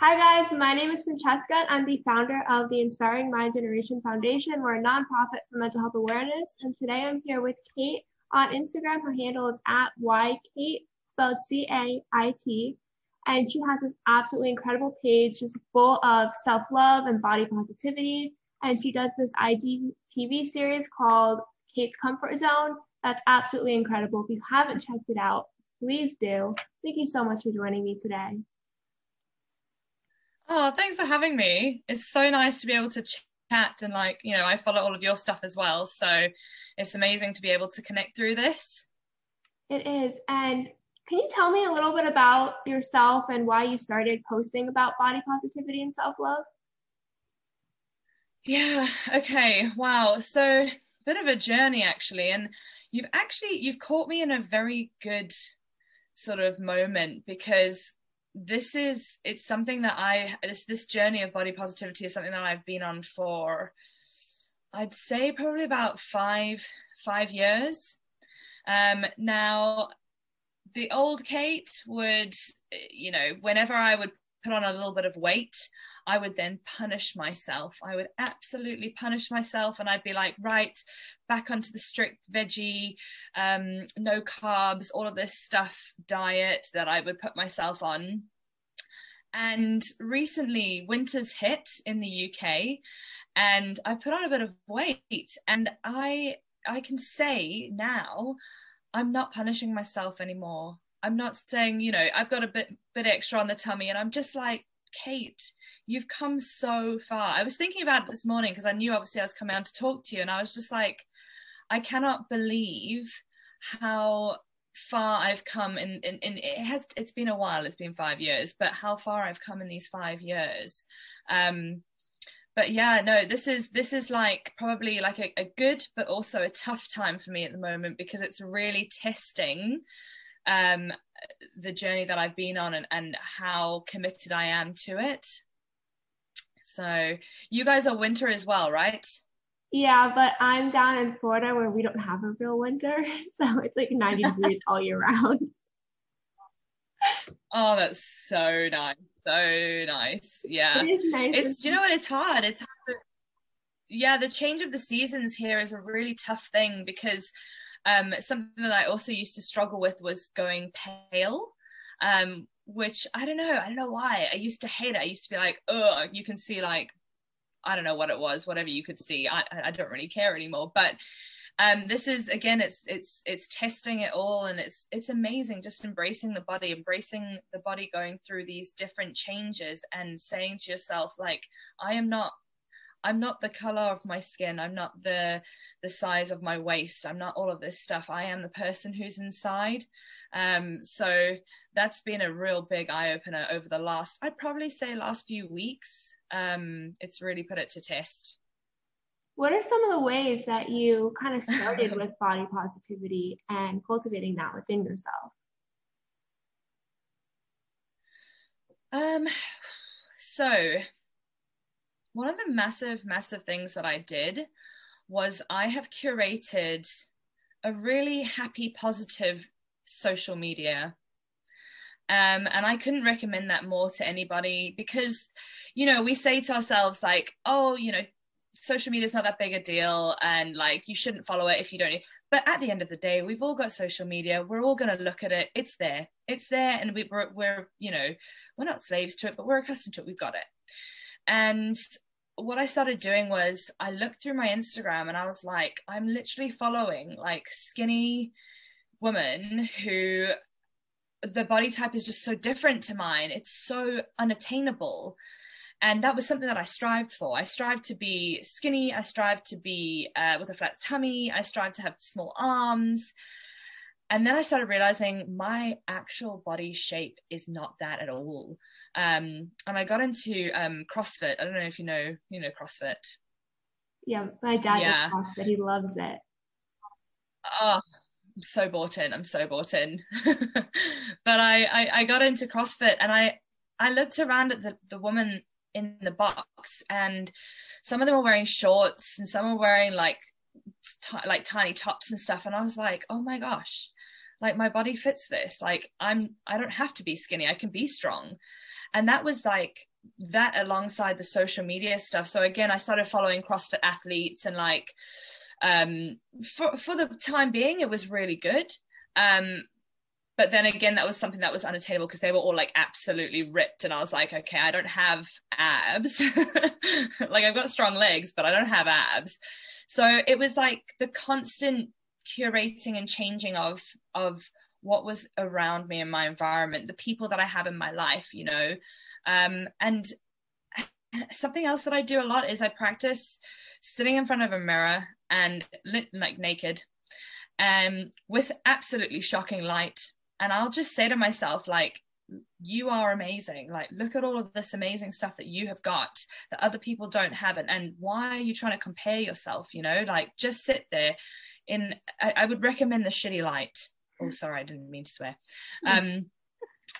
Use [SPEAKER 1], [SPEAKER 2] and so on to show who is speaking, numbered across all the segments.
[SPEAKER 1] Hi, guys. My name is Francesca. I'm the founder of the Inspiring Mind Generation Foundation. We're a nonprofit for mental health awareness. And today I'm here with Cait on Instagram. Her handle is at YKate, spelled C A I T. And she has this absolutely incredible page just full of self love and body positivity. And she does this IGTV series called Cait's Comfort Zone. That's absolutely incredible. If you haven't checked it out, please do. Thank you so much for joining me today.
[SPEAKER 2] Oh, thanks for having me. It's so nice to be able to chat and like, you know, I follow all of your stuff as well. So it's amazing to be able to connect through this.
[SPEAKER 1] It is. And can you tell me a little bit about yourself and why you started posting about body positivity and self-love?
[SPEAKER 2] Yeah, okay. Wow. So bit of a journey actually and you've actually you've caught me in a very good sort of moment because this is it's something that I this this journey of body positivity is something that I've been on for I'd say probably about five five years. Um, now, the old Cait would, you know, whenever I would put on a little bit of weight, I would then punish myself. I would absolutely punish myself, and I'd be like, right, back onto the strict veggie, um, no carbs, all of this stuff diet that I would put myself on. And recently, winter's hit in the UK, and I put on a bit of weight, and I I can say now, I'm not punishing myself anymore. I'm not saying, you know, I've got a bit bit extra on the tummy, and I'm just like, Cait, you've come so far. I was thinking about it this morning because I knew obviously I was coming on to talk to you, and I was just like, I cannot believe how far I've come in, in, in it has it's been a while, it's been five years, but how far I've come in these five years. Um but yeah no this is this is like probably like a, a good but also a tough time for me at the moment because it's really testing um the journey that I've been on and, and how committed I am to it. So you guys are winter as well, right?
[SPEAKER 1] Yeah, but I'm down in Florida where we don't have a real winter. So it's like 90 degrees all year round.
[SPEAKER 2] Oh, that's so nice. So nice. Yeah.
[SPEAKER 1] It is nice.
[SPEAKER 2] It's you know what, it's hard. It's hard. To, yeah, the change of the seasons here is a really tough thing because um, something that I also used to struggle with was going pale, um, which I don't know. I don't know why. I used to hate it. I used to be like, oh, you can see like, I don't know what it was, whatever you could see. I, I don't really care anymore. But um, this is again, it's it's it's testing it all, and it's it's amazing. Just embracing the body, embracing the body going through these different changes, and saying to yourself like, I am not I'm not the color of my skin. I'm not the the size of my waist. I'm not all of this stuff. I am the person who's inside. Um, so that's been a real big eye opener over the last, I'd probably say, last few weeks. Um, it's really put it to test.
[SPEAKER 1] What are some of the ways that you kind of started with body positivity and cultivating that within yourself?
[SPEAKER 2] Um, so one of the massive, massive things that I did was I have curated a really happy, positive social media. Um, and I couldn't recommend that more to anybody because, you know, we say to ourselves, like, oh, you know, social media is not that big a deal and like you shouldn't follow it if you don't but at the end of the day we've all got social media. We're all going to look at it. It's there. It's there and we, we're, we're you know we're not slaves to it but we're accustomed to it. We've got it and what I started doing was I looked through my Instagram and I was like, I'm literally following like skinny women who the body type is just so different to mine. It's so unattainable. And that was something that I strived for. I strived to be skinny. I strived to be uh, with a flat tummy. I strived to have small arms and then I started realizing my actual body shape is not that at all. Um, and I got into um, CrossFit. I don't know if you know, you know, CrossFit.
[SPEAKER 1] Yeah, my dad yeah. does CrossFit. He loves it.
[SPEAKER 2] Oh, I'm so bought in. I'm so bought in. but I, I, I got into CrossFit and I, I looked around at the, the woman in the box and some of them were wearing shorts and some were wearing like t- like tiny tops and stuff and i was like oh my gosh like my body fits this. Like i'm i don't have to be skinny. I can be strong. And that was like that alongside the social media stuff. So again i started following crossfit athletes and like um for for the time being it was really good. Um but then again that was something that was unattainable because they were all like absolutely ripped. And i was like okay i don't have abs. Like i've got strong legs but i don't have abs. So it was like the constant curating and changing of of what was around me in my environment the people that i have in my life you know? Um and something else that i do a lot is i practice sitting in front of a mirror and like naked um with absolutely shocking light. And i'll just say to myself like you are amazing. Like look at all of this amazing stuff that you have got that other people don't have. And, and why are you trying to compare yourself you know? Like just sit there in I, I would recommend the shitty light. Oh sorry i didn't mean to swear. Um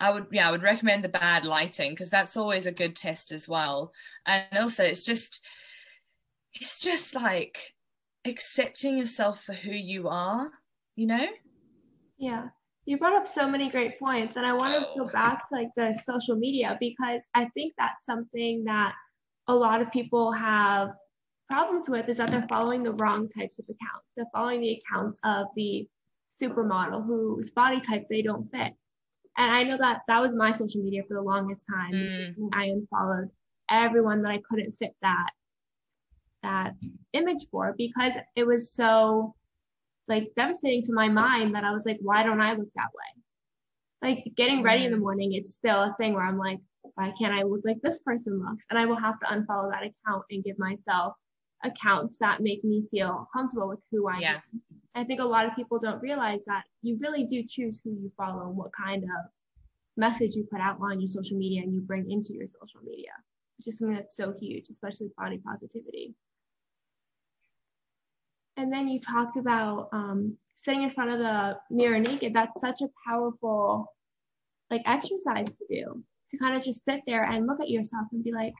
[SPEAKER 2] I would yeah I would recommend the bad lighting because that's always a good test as well. And also it's just it's just like accepting yourself for who you are you know?
[SPEAKER 1] Yeah. You brought up so many great points and i want to go back to like the social media because i think that's something that a lot of people have problems with is that they're following the wrong types of accounts they're following the accounts of the supermodel whose body type they don't fit and i know that that was my social media for the longest time mm. i unfollowed everyone that i couldn't fit that that image for because it was so like devastating to my mind that I was like, why don't I look that way? Like getting ready in the mm. morning, it's still a thing where I'm like, why can't I look like this person looks? And I will have to unfollow that account and give myself accounts that make me feel comfortable with who I yeah. am. I think a lot of people don't realize that you really do choose who you follow and what kind of message you put out on your social media and you bring into your social media, which is something that's so huge, especially body positivity. And then you talked about um, sitting in front of the mirror naked. That's such a powerful like exercise to do to kind of just sit there and look at yourself and be like,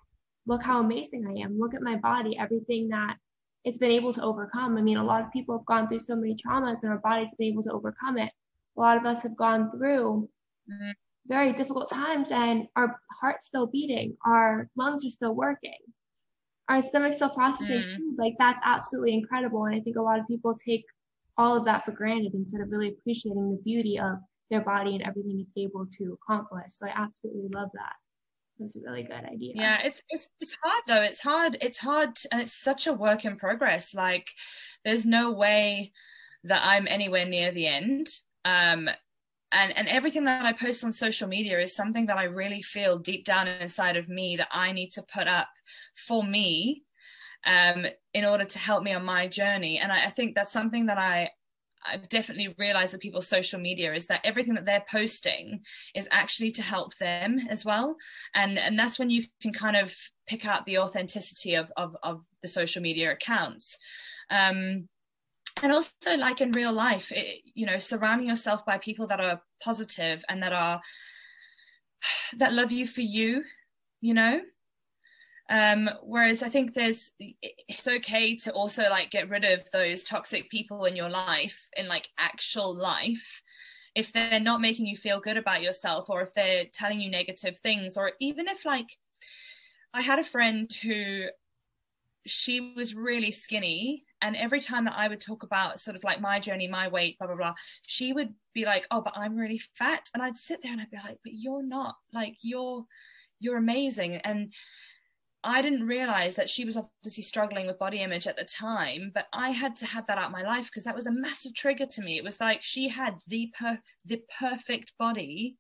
[SPEAKER 1] look how amazing I am. Look at my body, everything that it's been able to overcome. I mean, a lot of people have gone through so many traumas and our bodies have been able to overcome it. A lot of us have gone through mm-hmm. very difficult times and our heart's still beating, our lungs are still working our stomach still processing mm. food. Like that's absolutely incredible. And I think a lot of people take all of that for granted instead of really appreciating the beauty of their body and everything it's able to accomplish. So I absolutely love that. That's a really good idea.
[SPEAKER 2] Yeah, it's it's it's hard though. It's hard. It's hard, and it's such a work in progress. Like, there's no way that I'm anywhere near the end. Um, and and everything that I post on social media is something that I really feel deep down inside of me that I need to put up for me um, in order to help me on my journey. And I, I think that's something that I I've definitely realized with people's social media is that everything that they're posting is actually to help them as well. And and that's when you can kind of pick out the authenticity of of, of the social media accounts. Um, and also like in real life, it, you know, surrounding yourself by people that are positive and that are that love you for you, you know, um, whereas I think there's it's okay to also like get rid of those toxic people in your life in like actual life if they're not making you feel good about yourself or if they're telling you negative things or even if like I had a friend who she was really skinny and every time that I would talk about sort of like my journey, my weight, blah blah blah, she would be like, "Oh, but I'm really fat," and I'd sit there and I'd be like, "But you're not. Like you're you're amazing." And I didn't realize that she was obviously struggling with body image at the time, but I had to have that out my life because that was a massive trigger to me. It was like she had the per- the perfect body,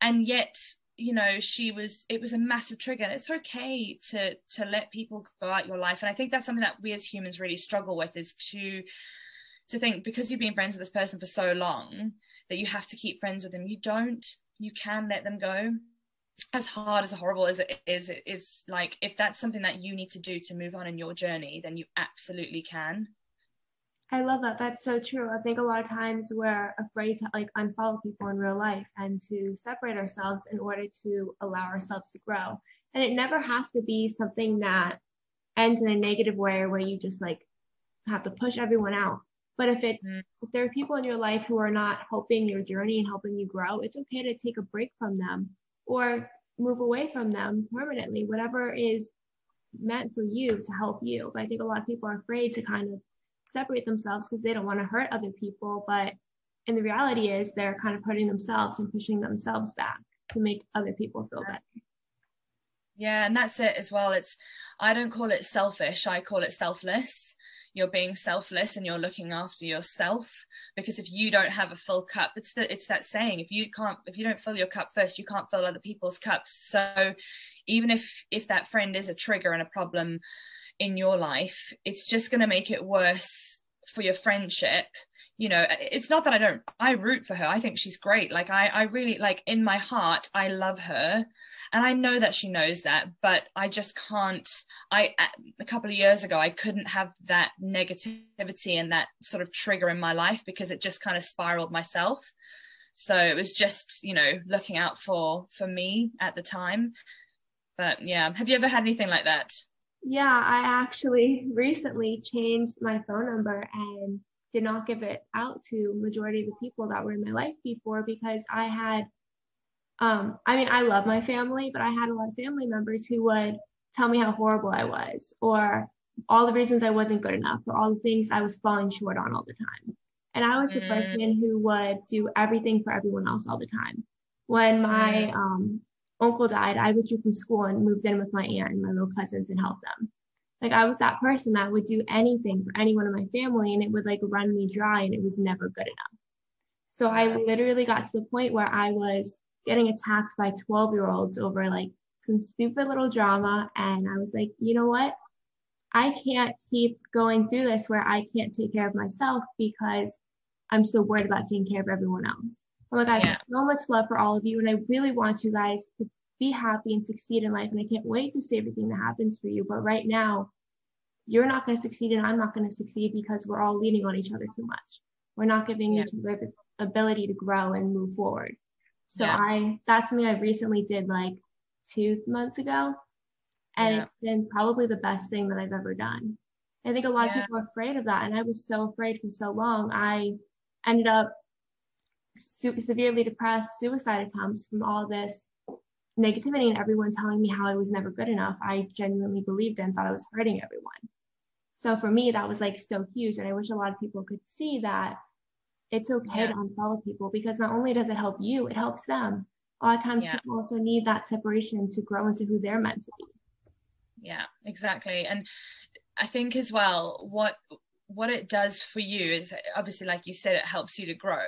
[SPEAKER 2] and yet you know she was it was a massive trigger. And it's okay to to let people go out your life. And i think that's something that we as humans really struggle with is to to think because you've been friends with this person for so long that you have to keep friends with them. You don't you can let them go as hard as horrible as it is it is like if that's something that you need to do to move on in your journey then you absolutely can
[SPEAKER 1] I love that. That's so true. I think a lot of times we're afraid to like unfollow people in real life and to separate ourselves in order to allow ourselves to grow. And it never has to be something that ends in a negative way where you just like have to push everyone out. But if it's mm. if there are people in your life who are not helping your journey and helping you grow, it's okay to take a break from them or move away from them permanently, whatever is meant for you to help you. But I think a lot of people are afraid to kind of separate themselves because they don't want to hurt other people. But and the reality is they're kind of hurting themselves and pushing themselves back to make other people feel better.
[SPEAKER 2] Yeah, and that's it as well. It's I don't call it selfish, I call it selfless. You're being selfless and you're looking after yourself because if you don't have a full cup, it's the it's that saying, if you can't if you don't fill your cup first, you can't fill other people's cups. So even if if that friend is a trigger and a problem in your life, it's just going to make it worse for your friendship you know it's not that i don't i root for her. I think she's great. Like i i really like in my heart i love her. And i know that she knows that but i just can't i a couple of years ago i couldn't have that negativity and that sort of trigger in my life because it just kind of spiraled myself. So it was just you know looking out for for me at the time. But yeah have you ever had anything like that?
[SPEAKER 1] Yeah i actually recently changed my phone number and did not give it out to majority of the people that were in my life before because I had um I mean I love my family, but I had a lot of family members who would tell me how horrible I was or all the reasons I wasn't good enough or all the things I was falling short on all the time. And I was the mm. person who would do everything for everyone else all the time. When my mm. um, uncle died, I withdrew from school and moved in with my aunt and my little cousins and helped them like I was that person that would do anything for anyone in my family and it would like run me dry and it was never good enough. So I literally got to the point where I was getting attacked by 12 year olds over like some stupid little drama. And I was like, you know what? I can't keep going through this where I can't take care of myself because I'm so worried about taking care of everyone else. I'm like, I have yeah. so much love for all of you. And I really want you guys to be happy and succeed in life. And I can't wait to see everything that happens for you. But right now, you're not going to succeed and I'm not going to succeed because we're all leaning on each other too much. We're not giving yeah. each other the ability to grow and move forward. So yeah. I, that's something I recently did like two months ago. And yeah. it's been probably the best thing that I've ever done. I think a lot of people are afraid of that. And I was so afraid for so long. I ended up super severely depressed, suicide attempts from all this negativity and everyone telling me how I was never good enough, I genuinely believed and thought I was hurting everyone. So for me, that was like so huge. And I wish a lot of people could see that it's okay yeah. to unfollow people because not only does it help you, it helps them. A lot of times yeah. people also need that separation to grow into who they're meant to be.
[SPEAKER 2] Yeah, exactly. And I think as well, what what it does for you is obviously like you said, it helps you to grow.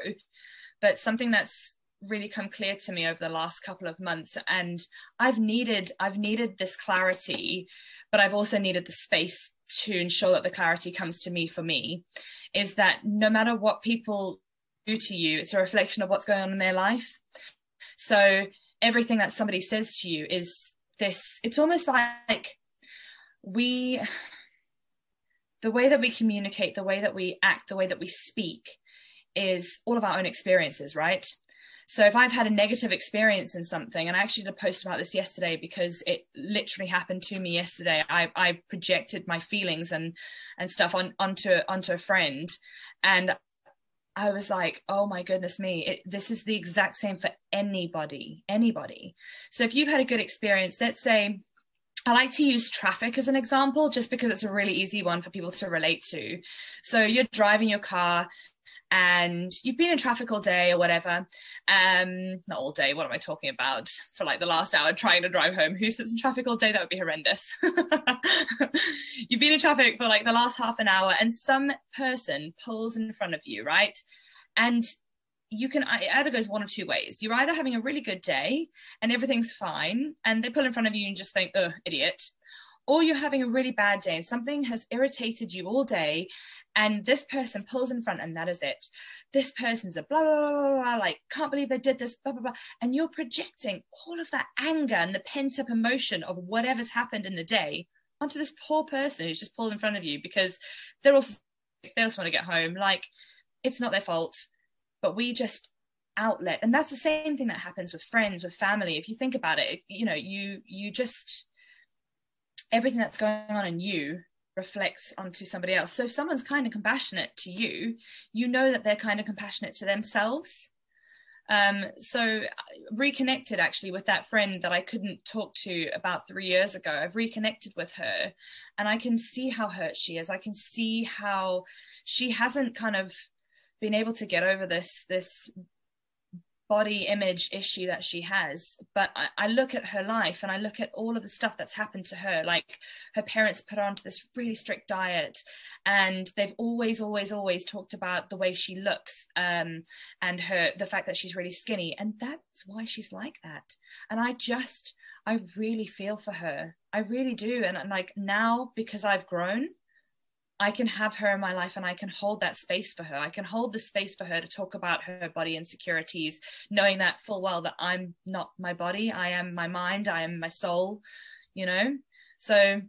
[SPEAKER 2] But something that's really come clear to me over the last couple of months. And i've needed i've needed this clarity but i've also needed the space to ensure that the clarity comes to me for me is that no matter what people do to you it's a reflection of what's going on in their life. So everything that somebody says to you is this it's almost like we the way that we communicate the way that we act the way that we speak is all of our own experiences right so if I've had a negative experience in something, and I actually did a post about this yesterday because it literally happened to me yesterday. I, I projected my feelings and and stuff on onto onto a friend, and I was like, oh my goodness me, it, this is the exact same for anybody, anybody. So if you've had a good experience, let's say I like to use traffic as an example just because it's a really easy one for people to relate to. So you're driving your car, and you've been in traffic all day or whatever. Um not all day what am i talking about? For like the last hour trying to drive home. Who sits in traffic all day? That would be horrendous. You've been in traffic for like the last half an hour and some person pulls in front of you right? And you can it either goes one or two ways. You're either having a really good day and everything's fine and they pull in front of you and just think oh idiot or you're having a really bad day and something has irritated you all day and this person pulls in front and that is it. This person's a blah blah blah, blah, blah like can't believe they did this blah blah blah and you're projecting all of that anger and the pent up emotion of whatever's happened in the day onto this poor person who's just pulled in front of you because they're also they also want to get home. Like it's not their fault but we just outlet and that's the same thing that happens with friends with family if you think about it you know you you just everything that's going on in you reflects onto somebody else. So if someone's kind of compassionate to you, you know that they're kind of compassionate to themselves. Um, so reconnected actually with that friend that I couldn't talk to about three years ago. I've reconnected with her and I can see how hurt she is. I can see how she hasn't kind of been able to get over this this body image issue that she has. But I, I, look at her life and i look at all of the stuff that's happened to her. Like her parents put her onto this really strict diet and they've always always always talked about the way she looks um, and her the fact that she's really skinny. And that's why she's like that. And i just i really feel for her. I really do. And, and like now because i've grown I can have her in my life and I can hold that space for her. I can hold the space for her to talk about her body insecurities, knowing that full well that I'm not my body, I am my mind, I am my soul, you know? So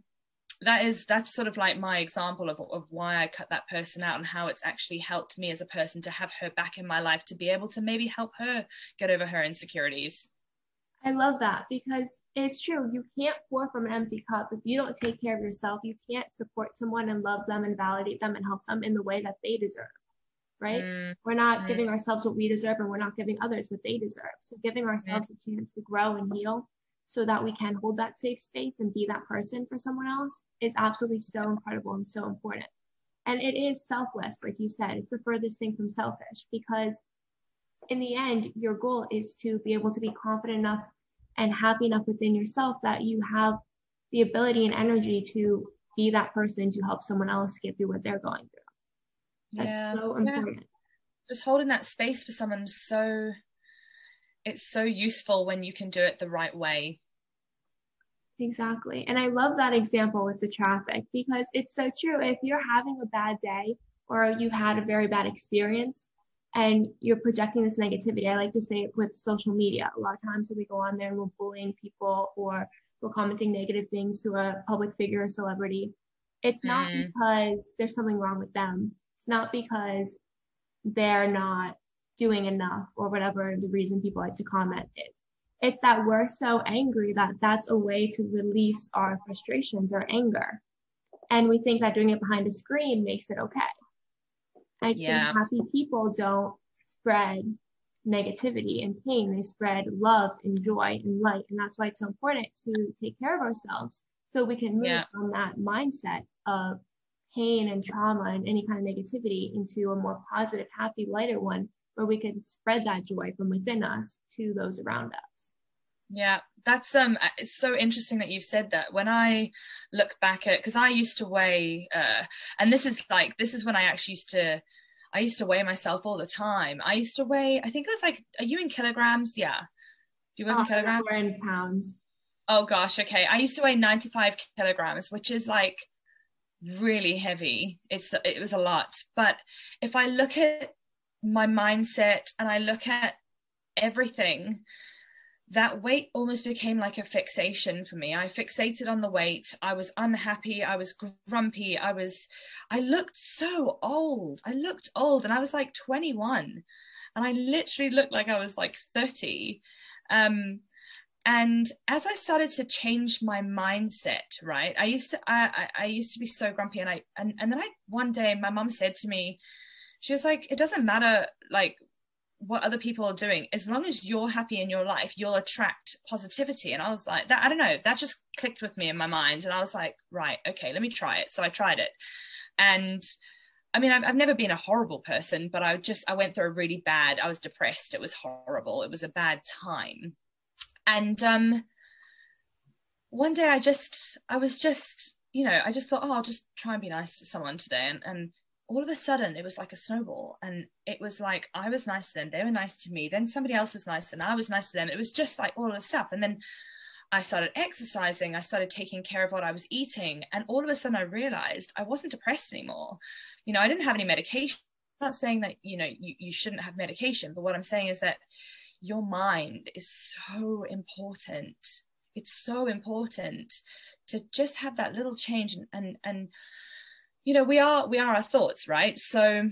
[SPEAKER 2] that is that's sort of like my example of, of why I cut that person out and how it's actually helped me as a person to have her back in my life to be able to maybe help her get over her insecurities.
[SPEAKER 1] I love that because it's true. You can't pour from an empty cup. If you don't take care of yourself, you can't support someone and love them and validate them and help them in the way that they deserve. Right? Mm. We're not giving ourselves what we deserve and we're not giving others what they deserve. So giving ourselves mm. a chance to grow and heal so that we can hold that safe space and be that person for someone else is absolutely so incredible and so important. And it is selfless, like you said, it's the furthest thing from selfish because in the end, your goal is to be able to be confident enough and happy enough within yourself that you have the ability and energy to be that person to help someone else get through what they're going through. That's yeah. so important. Yeah.
[SPEAKER 2] Just holding that space for someone so it's so useful when you can do it the right way.
[SPEAKER 1] Exactly. And I love that example with the traffic because it's so true. If you're having a bad day or you've had a very bad experience, and you're projecting this negativity. I like to say it with social media, a lot of times when we go on there and we're bullying people or we're commenting negative things to a public figure or celebrity. It's not mm. because there's something wrong with them. It's not because they're not doing enough or whatever the reason people like to comment is. It's that we're so angry that that's a way to release our frustrations or anger. And we think that doing it behind a screen makes it okay. I yeah. think happy people don't spread negativity and pain. They spread love and joy and light. And that's why it's so important to take care of ourselves so we can move yeah. from that mindset of pain and trauma and any kind of negativity into a more positive, happy, lighter one where we can spread that joy from within us to those around us.
[SPEAKER 2] Yeah, that's um it's so interesting that you've said that. When I look back at because I used to weigh uh and this is like this is when I actually used to I used to weigh myself all the time. I used to weigh I think it was like are you in kilograms? Yeah. Do you weigh oh, in kilograms?
[SPEAKER 1] We're in pounds.
[SPEAKER 2] Oh gosh, okay. I used to weigh 95 kilograms, which is like really heavy. It's it was a lot. But if I look at my mindset and I look at everything that weight almost became like a fixation for me. I fixated on the weight. I was unhappy. I was grumpy. I was, I looked so old. I looked old and I was like 21 and I literally looked like I was like 30. Um, and as I started to change my mindset, right, I used to, I, I, I used to be so grumpy and I, and, and then I, one day my mom said to me, she was like, it doesn't matter like what other people are doing. As long as you're happy in your life you'll attract positivity. And i was like that i don't know that just clicked with me in my mind. And i was like right okay let me try it. So i tried it. And i mean i've, I've never been a horrible person but i just i went through a really bad i was depressed. It was horrible. It was a bad time. And um one day i just i was just you know i just thought oh i'll just try and be nice to someone today. And, and all of a sudden it was like a snowball and it was like i was nice to them they were nice to me then somebody else was nice and i was nice to them. It was just like all of stuff and then i started exercising i started taking care of what i was eating and all of a sudden i realized i wasn't depressed anymore. You know i didn't have any medication. I'm not saying that you know you, you shouldn't have medication but what i'm saying is that your mind is so important. It's so important to just have that little change and and, and you know we are we are our thoughts right so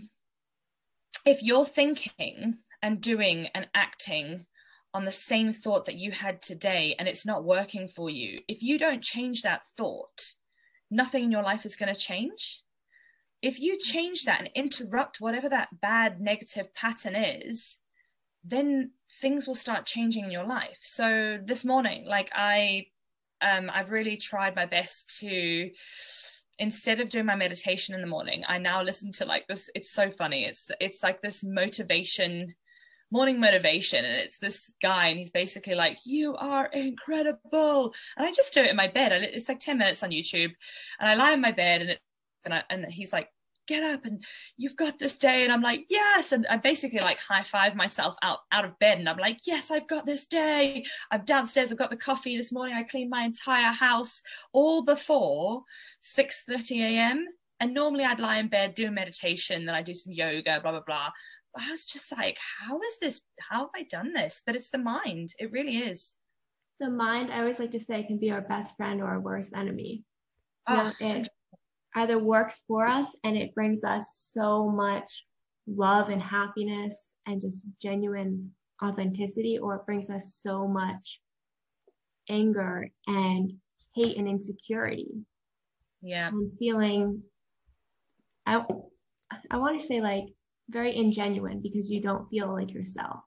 [SPEAKER 2] if you're thinking and doing and acting on the same thought that you had today and it's not working for you if you don't change that thought nothing in your life is going to change. If you change that and interrupt whatever that bad negative pattern is, then things will start changing in your life. So this morning, like I um I've really tried my best to instead of doing my meditation in the morning, I now listen to like this it's so funny. It's it's like this motivation morning motivation and it's this guy and he's basically like you are incredible and i just do it in my bed it's like 10 minutes on youtube and i lie in my bed and it and, I, and he's like get up and you've got this day. And i'm like yes. And i basically like high five myself out out of bed. And i'm like yes i've got this day. I'm downstairs. I've got the coffee this morning. I cleaned my entire house all before 6 30 a.m and normally i'd lie in bed do a meditation then i do some yoga blah blah blah. But i was just like how is this? How have i done this? But it's the mind. It really is.
[SPEAKER 1] The mind i always like to say can be our best friend or our worst enemy. Oh, it either works for us and it brings us so much love and happiness and just genuine authenticity, or it brings us so much anger and hate and insecurity.
[SPEAKER 2] Yeah.
[SPEAKER 1] And feeling, I, I want to say like very ingenuine because you don't feel like yourself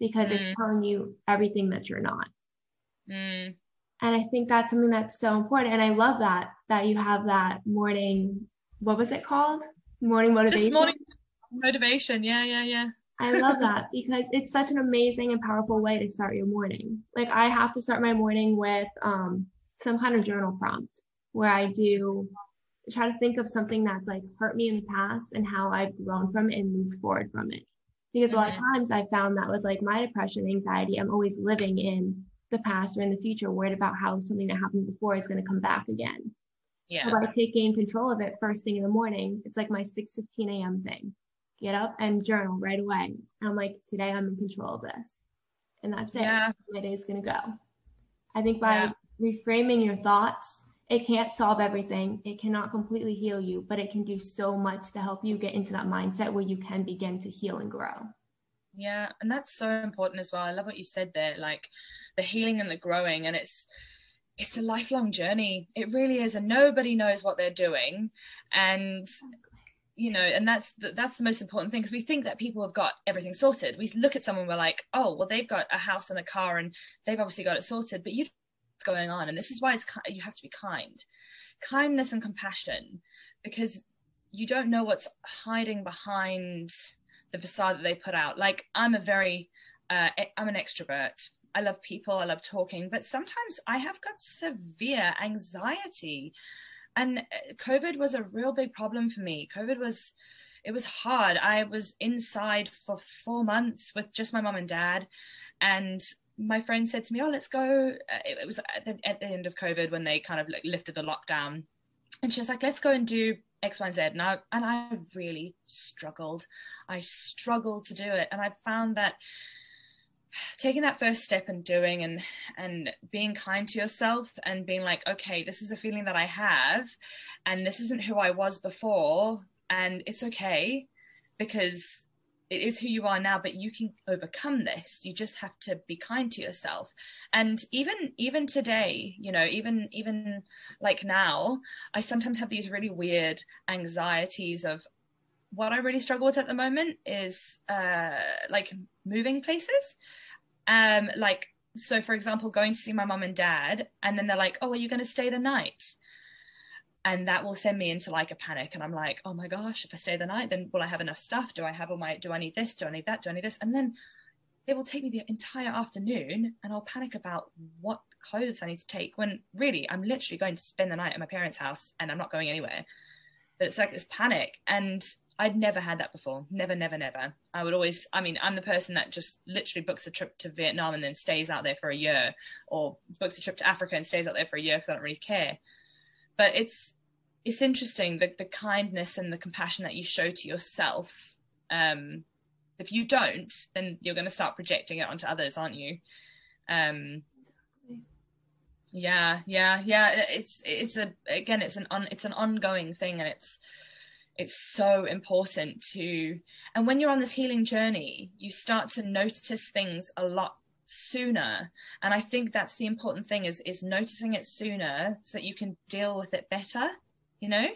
[SPEAKER 1] because mm. it's telling you everything that you're not.
[SPEAKER 2] Mm
[SPEAKER 1] and i think that's something that's so important. And i love that that you have that morning what was it called? Morning motivation.
[SPEAKER 2] this morning motivation. Yeah yeah yeah.
[SPEAKER 1] I love that because it's such an amazing and powerful way to start your morning. Like i have to start my morning with um, some kind of journal prompt where i do try to think of something that's like hurt me in the past and how i've grown from it and moved forward from it. Because a lot of times i found that with like my depression anxiety i'm always living in the past or in the future worried about how something that happened before is going to come back again.
[SPEAKER 2] Yeah.
[SPEAKER 1] So by taking control of it first thing in the morning, it's like my 6 15 a.m. thing. Get up and journal right away. I'm like, today I'm in control of this. And that's it.
[SPEAKER 2] Yeah.
[SPEAKER 1] My day is gonna go. I think by yeah. reframing your thoughts, it can't solve everything. It cannot completely heal you, but it can do so much to help you get into that mindset where you can begin to heal and grow.
[SPEAKER 2] Yeah, and that's so important as well. I love what you said there, like the healing and the growing, and it's it's a lifelong journey. It really is, and nobody knows what they're doing, and you know, and that's the, that's the most important thing because we think that people have got everything sorted. We look at someone, we're like, oh, well, they've got a house and a car, and they've obviously got it sorted, but you what's going on, and this is why it's you have to be kind, kindness and compassion, because you don't know what's hiding behind the facade that they put out. Like I'm a very, uh, I'm an extrovert. I love people. I love talking, but sometimes I have got severe anxiety, and uh, COVID was a real big problem for me. COVID was, it was hard. I was inside for four months with just my mom and dad, and my friend said to me, "Oh, let's go." Uh, it was at the, at the end of COVID when they kind of lifted the lockdown, and she was like, "Let's go and do X, Y, and Z. And I, and I really struggled. I struggled to do it. And I found that taking that first step and doing and and being kind to yourself and being like okay this is a feeling that i have and this isn't who i was before and it's okay because it is who you are now but you can overcome this. You just have to be kind to yourself. And even even today you know even even like now i sometimes have these really weird anxieties of what i really struggle with at the moment is uh like moving places. Um like so for example going to see my mom and dad and then they're like oh are you going to stay the night and that will send me into like a panic and i'm like oh my gosh if i stay the night then will i have enough stuff? Do i have all my do i need this? Do i need that? Do i need this? And then it will take me the entire afternoon and i'll panic about what clothes i need to take when really i'm literally going to spend the night at my parents house and i'm not going anywhere. But it's like this panic and I'd never had that before. Never, never, never. I would always, I mean, I'm the person that just literally books a trip to Vietnam and then stays out there for a year, or books a trip to Africa and stays out there for a year because I don't really care but it's it's interesting the, the kindness and the compassion that you show to yourself. Um if you don't then you're going to start projecting it onto others aren't you? Um yeah yeah yeah. It's it's a again it's an on it's an ongoing thing and it's it's so important to and when you're on this healing journey you start to notice things a lot sooner and i think that's the important thing is is noticing it sooner so that you can deal with it better you know?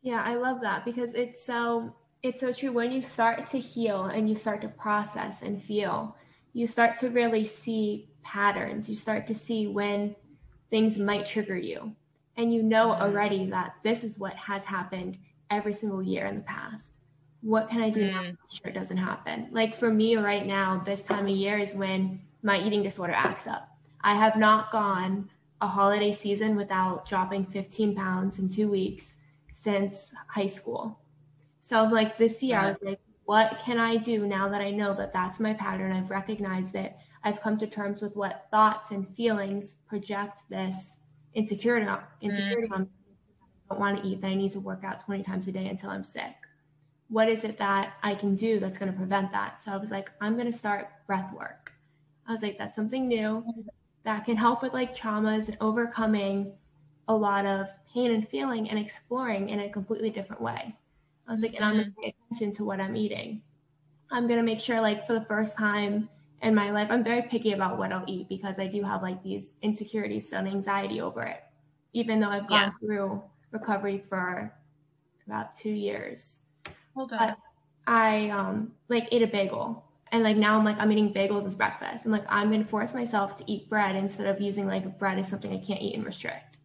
[SPEAKER 1] Yeah, I love that because it's so it's so true when you start to heal and you start to process and feel, you start to really see patterns. You start to see when things might trigger you. And you know mm-hmm. already that this is what has happened every single year in the past. What can I do mm. now to sure it doesn't happen? Like for me right now, this time of year is when my eating disorder acts up. I have not gone a holiday season without dropping 15 pounds in two weeks since high school. So I'm like this year, I was like, what can I do now that I know that that's my pattern? I've recognized it. I've come to terms with what thoughts and feelings project this insecurity insecurity mm. on. I don't want to eat. That I need to work out 20 times a day until I'm sick. What is it that I can do that's going to prevent that? So I was like, I'm going to start breath work. I was like, that's something new that can help with like traumas and overcoming a lot of pain and feeling and exploring in a completely different way. I was like, and I'm gonna mm-hmm. pay attention to what I'm eating. I'm gonna make sure, like, for the first time in my life, I'm very picky about what I'll eat because I do have like these insecurities and anxiety over it. Even though I've gone yeah. through recovery for about two years.
[SPEAKER 2] Hold on.
[SPEAKER 1] I um like ate a bagel and like now I'm like I'm eating bagels as breakfast. And like I'm gonna force myself to eat bread instead of using like bread as something I can't eat and restrict.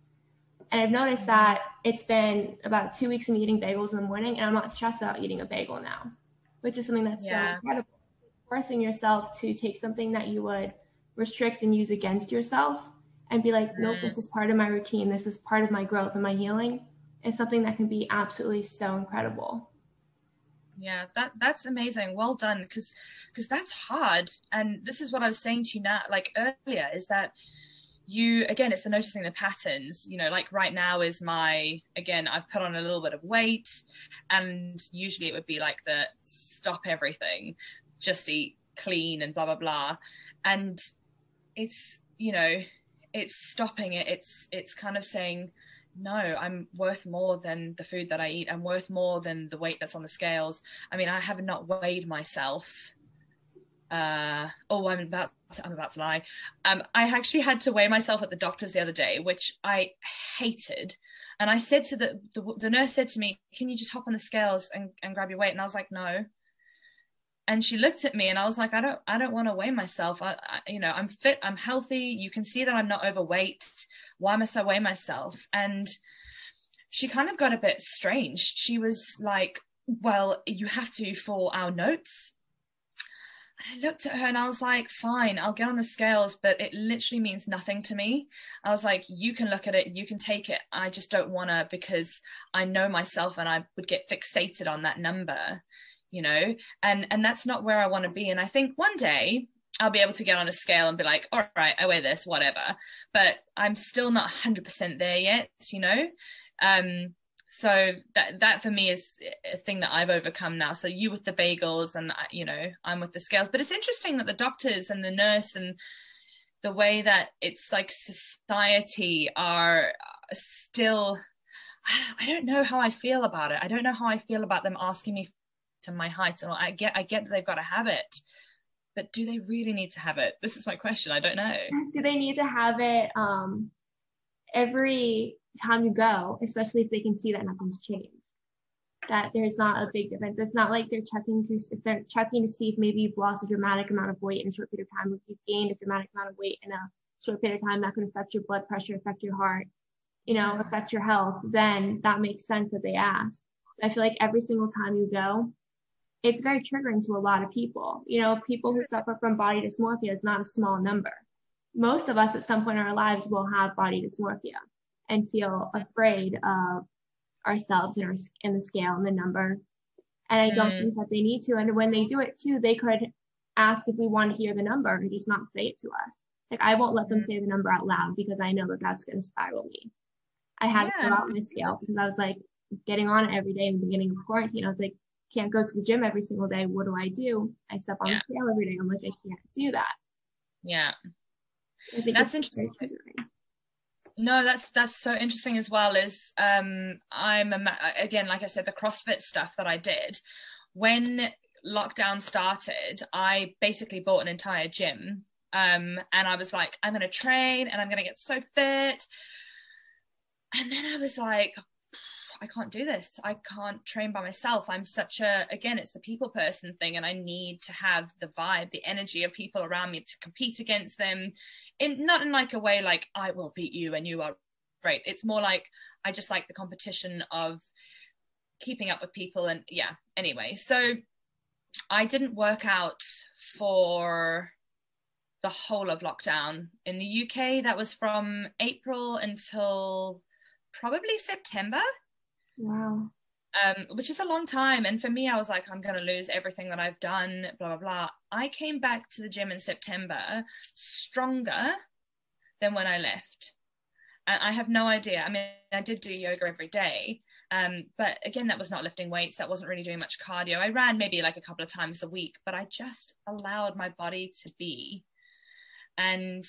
[SPEAKER 1] And I've noticed that it's been about two weeks of me eating bagels in the morning, and I'm not stressed about eating a bagel now, which is something that's yeah. so incredible. Forcing yourself to take something that you would restrict and use against yourself and be like, nope, this mm. is part of my routine. This is part of my growth and my healing is something that can be absolutely so incredible.
[SPEAKER 2] Yeah, that that's amazing. Well done, because because that's hard. And this is what I was saying to you now, like earlier, is that you again it's the noticing the patterns you know like right now is my again i've put on a little bit of weight and usually it would be like the stop everything just eat clean and blah blah blah and it's you know it's stopping it it's it's kind of saying no i'm worth more than the food that i eat. I'm worth more than the weight that's on the scales. I mean i have not weighed myself. Uh oh i'm about to, i'm about to lie. Um i actually had to weigh myself at the doctor's the other day which i hated. And i said to the, the the, nurse said to me can you just hop on the scales and, and grab your weight? And i was like no. And she looked at me and i was like i don't i don't want to weigh myself. I, I you know i'm fit i'm healthy. You can see that i'm not overweight why must i weigh myself and she kind of got a bit strange she was like well you have to for our notes And I looked at her and I was like, fine, I'll get on the scales, but it literally means nothing to me. I was like, you can look at it, you can take it. I just don't want to because I know myself and I would get fixated on that number, you know, and and that's not where I want to be. And I think one day I'll be able to get on a scale and be like, all right, I weigh this, whatever. But I'm still not 100% there yet, you know. Um, so that that for me is a thing that I've overcome now. So you with the bagels, and you know I'm with the scales. But it's interesting that the doctors and the nurse and the way that it's like society are still. I don't know how I feel about it. I don't know how I feel about them asking me to my height. And I get I get that they've got to have it, but do they really need to have it? This is my question. I don't know.
[SPEAKER 1] Do they need to have it um, every time you go, especially if they can see that nothing's changed. That there's not a big difference. It's not like they're checking to if they're checking to see if maybe you've lost a dramatic amount of weight in a short period of time, if you've gained a dramatic amount of weight in a short period of time, that could affect your blood pressure, affect your heart, you know, affect your health, then that makes sense that they ask. I feel like every single time you go, it's very triggering to a lot of people. You know, people who suffer from body dysmorphia is not a small number. Most of us at some point in our lives will have body dysmorphia and feel afraid of ourselves and, our, and the scale and the number. And I don't mm. think that they need to. And when they do it too, they could ask if we want to hear the number and just not say it to us. Like I won't let them mm. say the number out loud because I know that that's going to spiral me. I had yeah. to fill out my scale because I was like getting on it every day in the beginning of quarantine. I was like, can't go to the gym every single day. What do I do? I step on yeah. the scale every day. I'm like, I can't do that.
[SPEAKER 2] Yeah. That's interesting no that's that's so interesting as well is um i'm a, again like i said the crossfit stuff that i did when lockdown started i basically bought an entire gym um and i was like i'm going to train and i'm going to get so fit and then i was like I can't do this. I can't train by myself. I'm such a, again, it's the people person thing. And I need to have the vibe, the energy of people around me to compete against them in not in like a way like I will beat you and you are great. It's more like I just like the competition of keeping up with people. And yeah, anyway. So I didn't work out for the whole of lockdown. In the UK, that was from April until probably September.
[SPEAKER 1] Wow.
[SPEAKER 2] Um, which is a long time. And for me, I was like, I'm going to lose everything that I've done, blah, blah, blah. I came back to the gym in September stronger than when I left. And I have no idea. I mean, I did do yoga every day. Um, but again, that was not lifting weights. That wasn't really doing much cardio. I ran maybe like a couple of times a week, but I just allowed my body to be. And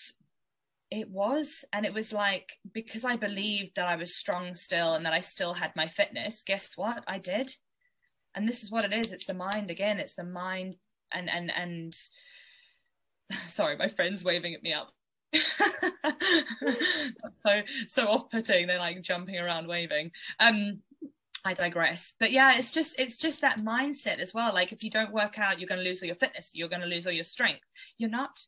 [SPEAKER 2] it was and it was like because i believed that i was strong still and that i still had my fitness guess what i did and this is what it is it's the mind again it's the mind and and and sorry my friend's waving at me up so so off-putting they're like jumping around waving um I digress. But yeah, it's just it's just that mindset as well. Like if you don't work out, you're going to lose all your fitness. You're going to lose all your strength. You're not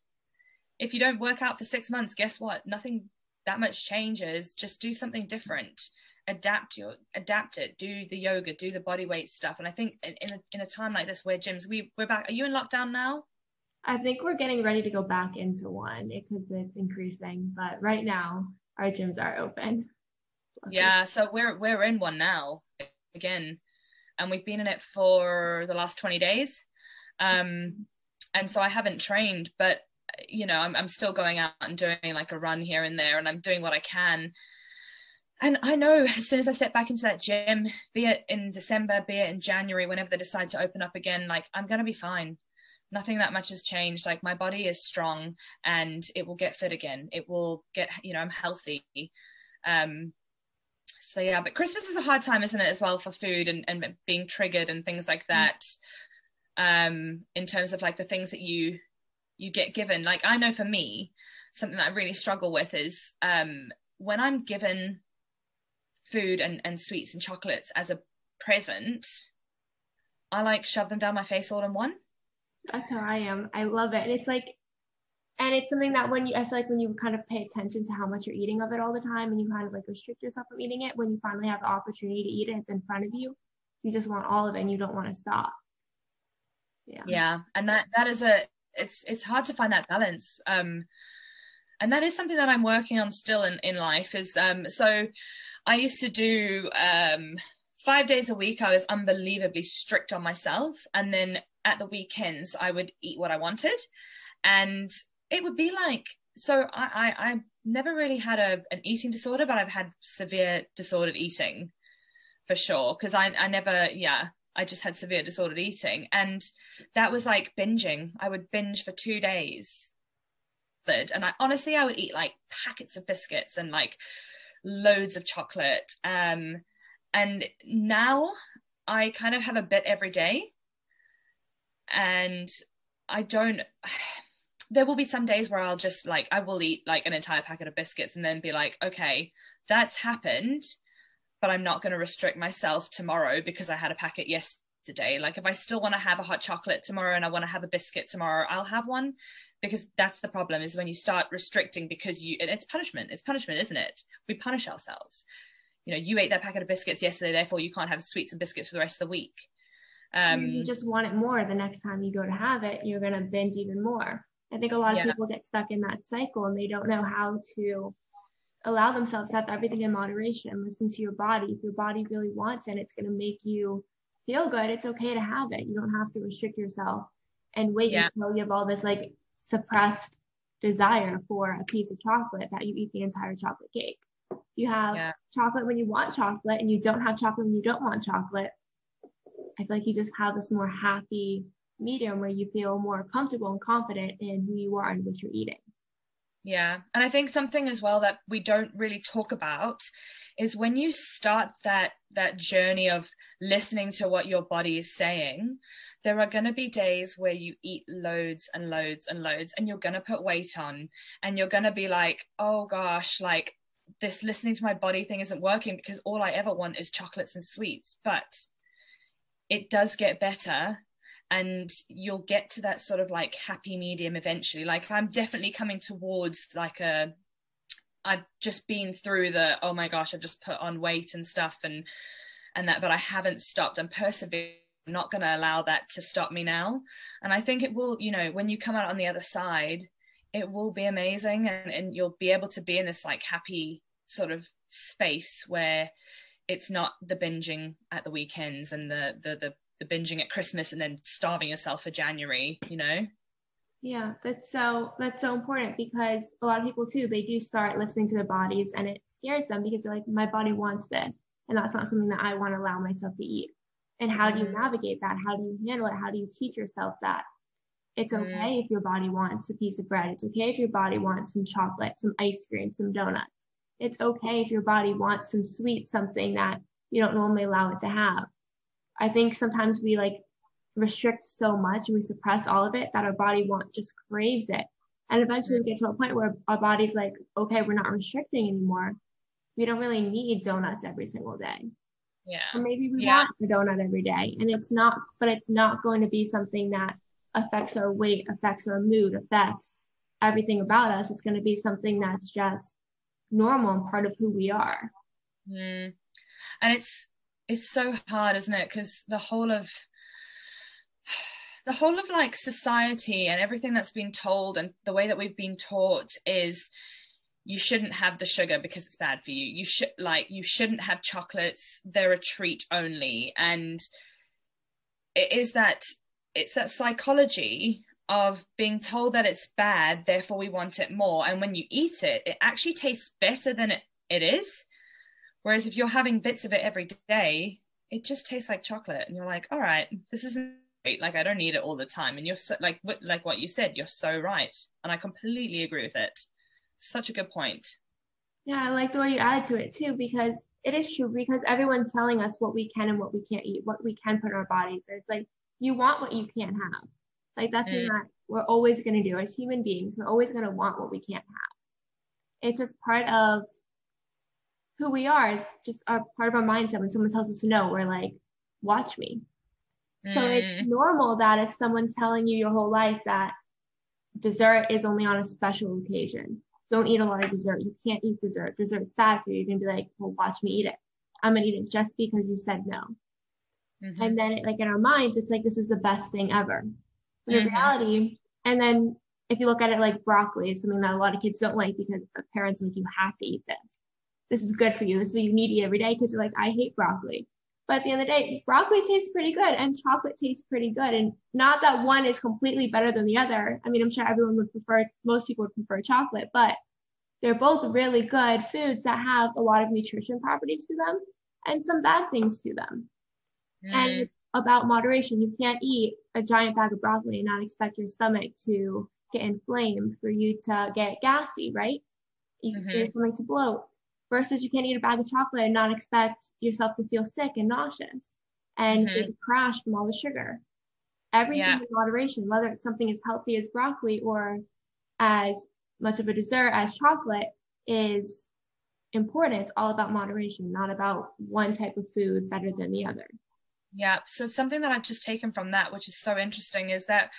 [SPEAKER 2] if you don't work out for six months, guess what? Nothing that much changes. Just do something different. Adapt your adapt it. Do the yoga. Do the body weight stuff. And I think in, in a, in a time like this where gyms we we're back. Are you in lockdown now?
[SPEAKER 1] I think we're getting ready to go back into one because it's increasing. But right now, our gyms are open.
[SPEAKER 2] Yeah, so we're we're in one now again, and we've been in it for the last twenty days. Um, and so I haven't trained, but you know I'm, I'm still going out and doing like a run here and there and i'm doing what i can. And i know as soon as i step back into that gym be it in december be it in january whenever they decide to open up again like i'm going to be fine. Nothing that much has changed. Like my body is strong and it will get fit again. It will get you know i'm healthy. Um so yeah but christmas is a hard time isn't it as well for food and, and being triggered and things like mm. that? Um in terms of like the things that you you get given like i know for me something that i really struggle with is um when i'm given food and, and sweets and chocolates as a present i like shove them down my face all in one.
[SPEAKER 1] That's how i am. I love it. And it's like and it's something that when you i feel like when you kind of pay attention to how much you're eating of it all the time and you kind of like restrict yourself from eating it when you finally have the opportunity to eat it it's in front of you you just want all of it and you don't want to stop.
[SPEAKER 2] Yeah. Yeah. And that that is a it's it's hard to find that balance. Um and that is something that i'm working on still in in life is um so i used to do um five days a week i was unbelievably strict on myself. And then at the weekends i would eat what i wanted. And it would be like so i i, I never really had a an eating disorder but i've had severe disordered eating for sure. Because i i never yeah I just had severe disordered eating. And that was like binging. I would binge for two days. And I honestly, I would eat like packets of biscuits and like loads of chocolate. Um, and now I kind of have a bit every day. And I don't, there will be some days where I'll just like, I will eat like an entire packet of biscuits and then be like, okay, that's happened but I'm not going to restrict myself tomorrow because I had a packet yesterday. Like if I still want to have a hot chocolate tomorrow and I want to have a biscuit tomorrow, I'll have one because that's the problem is when you start restricting because you it's punishment. It's punishment, isn't it? We punish ourselves. You know, you ate that packet of biscuits yesterday, therefore you can't have sweets and biscuits for the rest of the week.
[SPEAKER 1] Um, you just want it more the next time you go to have it, you're going to binge even more. I think a lot of yeah. people get stuck in that cycle and they don't know how to allow themselves to have everything in moderation and listen to your body. If your body really wants it it's going to make you feel good. It's okay to have it. You don't have to restrict yourself and wait yeah. until you have all this like suppressed desire for a piece of chocolate that you eat the entire chocolate cake. You have yeah. chocolate when you want chocolate and you don't have chocolate when you don't want chocolate i feel like you just have this more happy medium where you feel more comfortable and confident in who you are and what you're eating
[SPEAKER 2] yeah. And I think something as well that we don't really talk about is when you start that that journey of listening to what your body is saying, there are going to be days where you eat loads and loads and loads and you're going to put weight on and you're going to be like, "Oh gosh, like this listening to my body thing isn't working because all I ever want is chocolates and sweets. But it does get better and you'll get to that sort of like happy medium eventually. Like I'm definitely coming towards like a I've just been through the oh my gosh, I've just put on weight and stuff and and that, but I haven't stopped. I'm persevering. I'm not going to allow that to stop me now. And I think it will, you know, when you come out on the other side, it will be amazing and, and you'll be able to be in this like happy sort of space where it's not the binging at the weekends and the the the, the binging at Christmas and then starving yourself for January, you know?
[SPEAKER 1] Yeah, that's so that's so important because a lot of people too, they do start listening to their bodies and it scares them because they're like, my body wants this. And that's not something that I want to allow myself to eat. And how do you mm-hmm. navigate that? How do you handle it? How do you teach yourself that? It's mm-hmm. okay if your body wants a piece of bread. It's okay if your body wants some chocolate, some ice cream, some donuts. It's okay if your body wants some sweet, something that you don't normally allow it to have. I think sometimes we like restrict so much and we suppress all of it that our body want just craves it. And eventually we get to a point where our body's like, okay, we're not restricting anymore. We don't really need donuts every single day.
[SPEAKER 2] Yeah.
[SPEAKER 1] Or maybe we yeah. want a donut every day. And it's not, but it's not going to be something that affects our weight, affects our mood, affects everything about us. It's going to be something that's just normal and part of who we are.
[SPEAKER 2] Mm. And it's it's so hard, isn't it? Because the whole of the whole of like society and everything that's been told and the way that we've been taught is you shouldn't have the sugar because it's bad for you. You should like you shouldn't have chocolates. They're a treat only. And it is that it's that psychology of being told that it's bad therefore we want it more. And when you eat it it actually tastes better than it, it is whereas if you're having bits of it every day it just tastes like chocolate and you're like all right this isn't great. Like i don't need it all the time. And you're so like like what you said you're so right. And i completely agree with it. Such a good point.
[SPEAKER 1] Yeah i like the way you added to it too because it is true because everyone's telling us what we can and what we can't eat what we can put in our bodies. And it's like you want what you can't have. Like that's mm. we're always going to do as human beings we're always going to want what we can't have. It's just part of who we are is just a part of our mindset when someone tells us no we're like watch me so it's mm. normal that if someone's telling you your whole life that dessert is only on a special occasion, don't eat a lot of dessert. You can't eat dessert. Dessert's bad for you. You're gonna be like, well, watch me eat it. I'm gonna eat it just because you said no. Mm-hmm. And then, it, like in our minds, it's like this is the best thing ever. But in mm-hmm. reality, and then if you look at it like broccoli, is something that a lot of kids don't like because the parents are like, you have to eat this. This is good for you. This is what you need to eat every day. Kids are like, I hate broccoli. But at the end of the day, broccoli tastes pretty good and chocolate tastes pretty good. And not that one is completely better than the other. I mean, I'm sure everyone would prefer, most people would prefer chocolate, but they're both really good foods that have a lot of nutrition properties to them and some bad things to them. Mm. And it's about moderation. You can't eat a giant bag of broccoli and not expect your stomach to get inflamed for you to get gassy, right? You mm-hmm. something to bloat versus you can't eat a bag of chocolate and not expect yourself to feel sick and nauseous and mm-hmm. crash from all the sugar. Everything yeah. in moderation, whether it's something as healthy as broccoli or as much of a dessert as chocolate, is important. It's all about moderation, not about one type of food better than the other.
[SPEAKER 2] Yeah. So something that I've just taken from that, which is so interesting, is that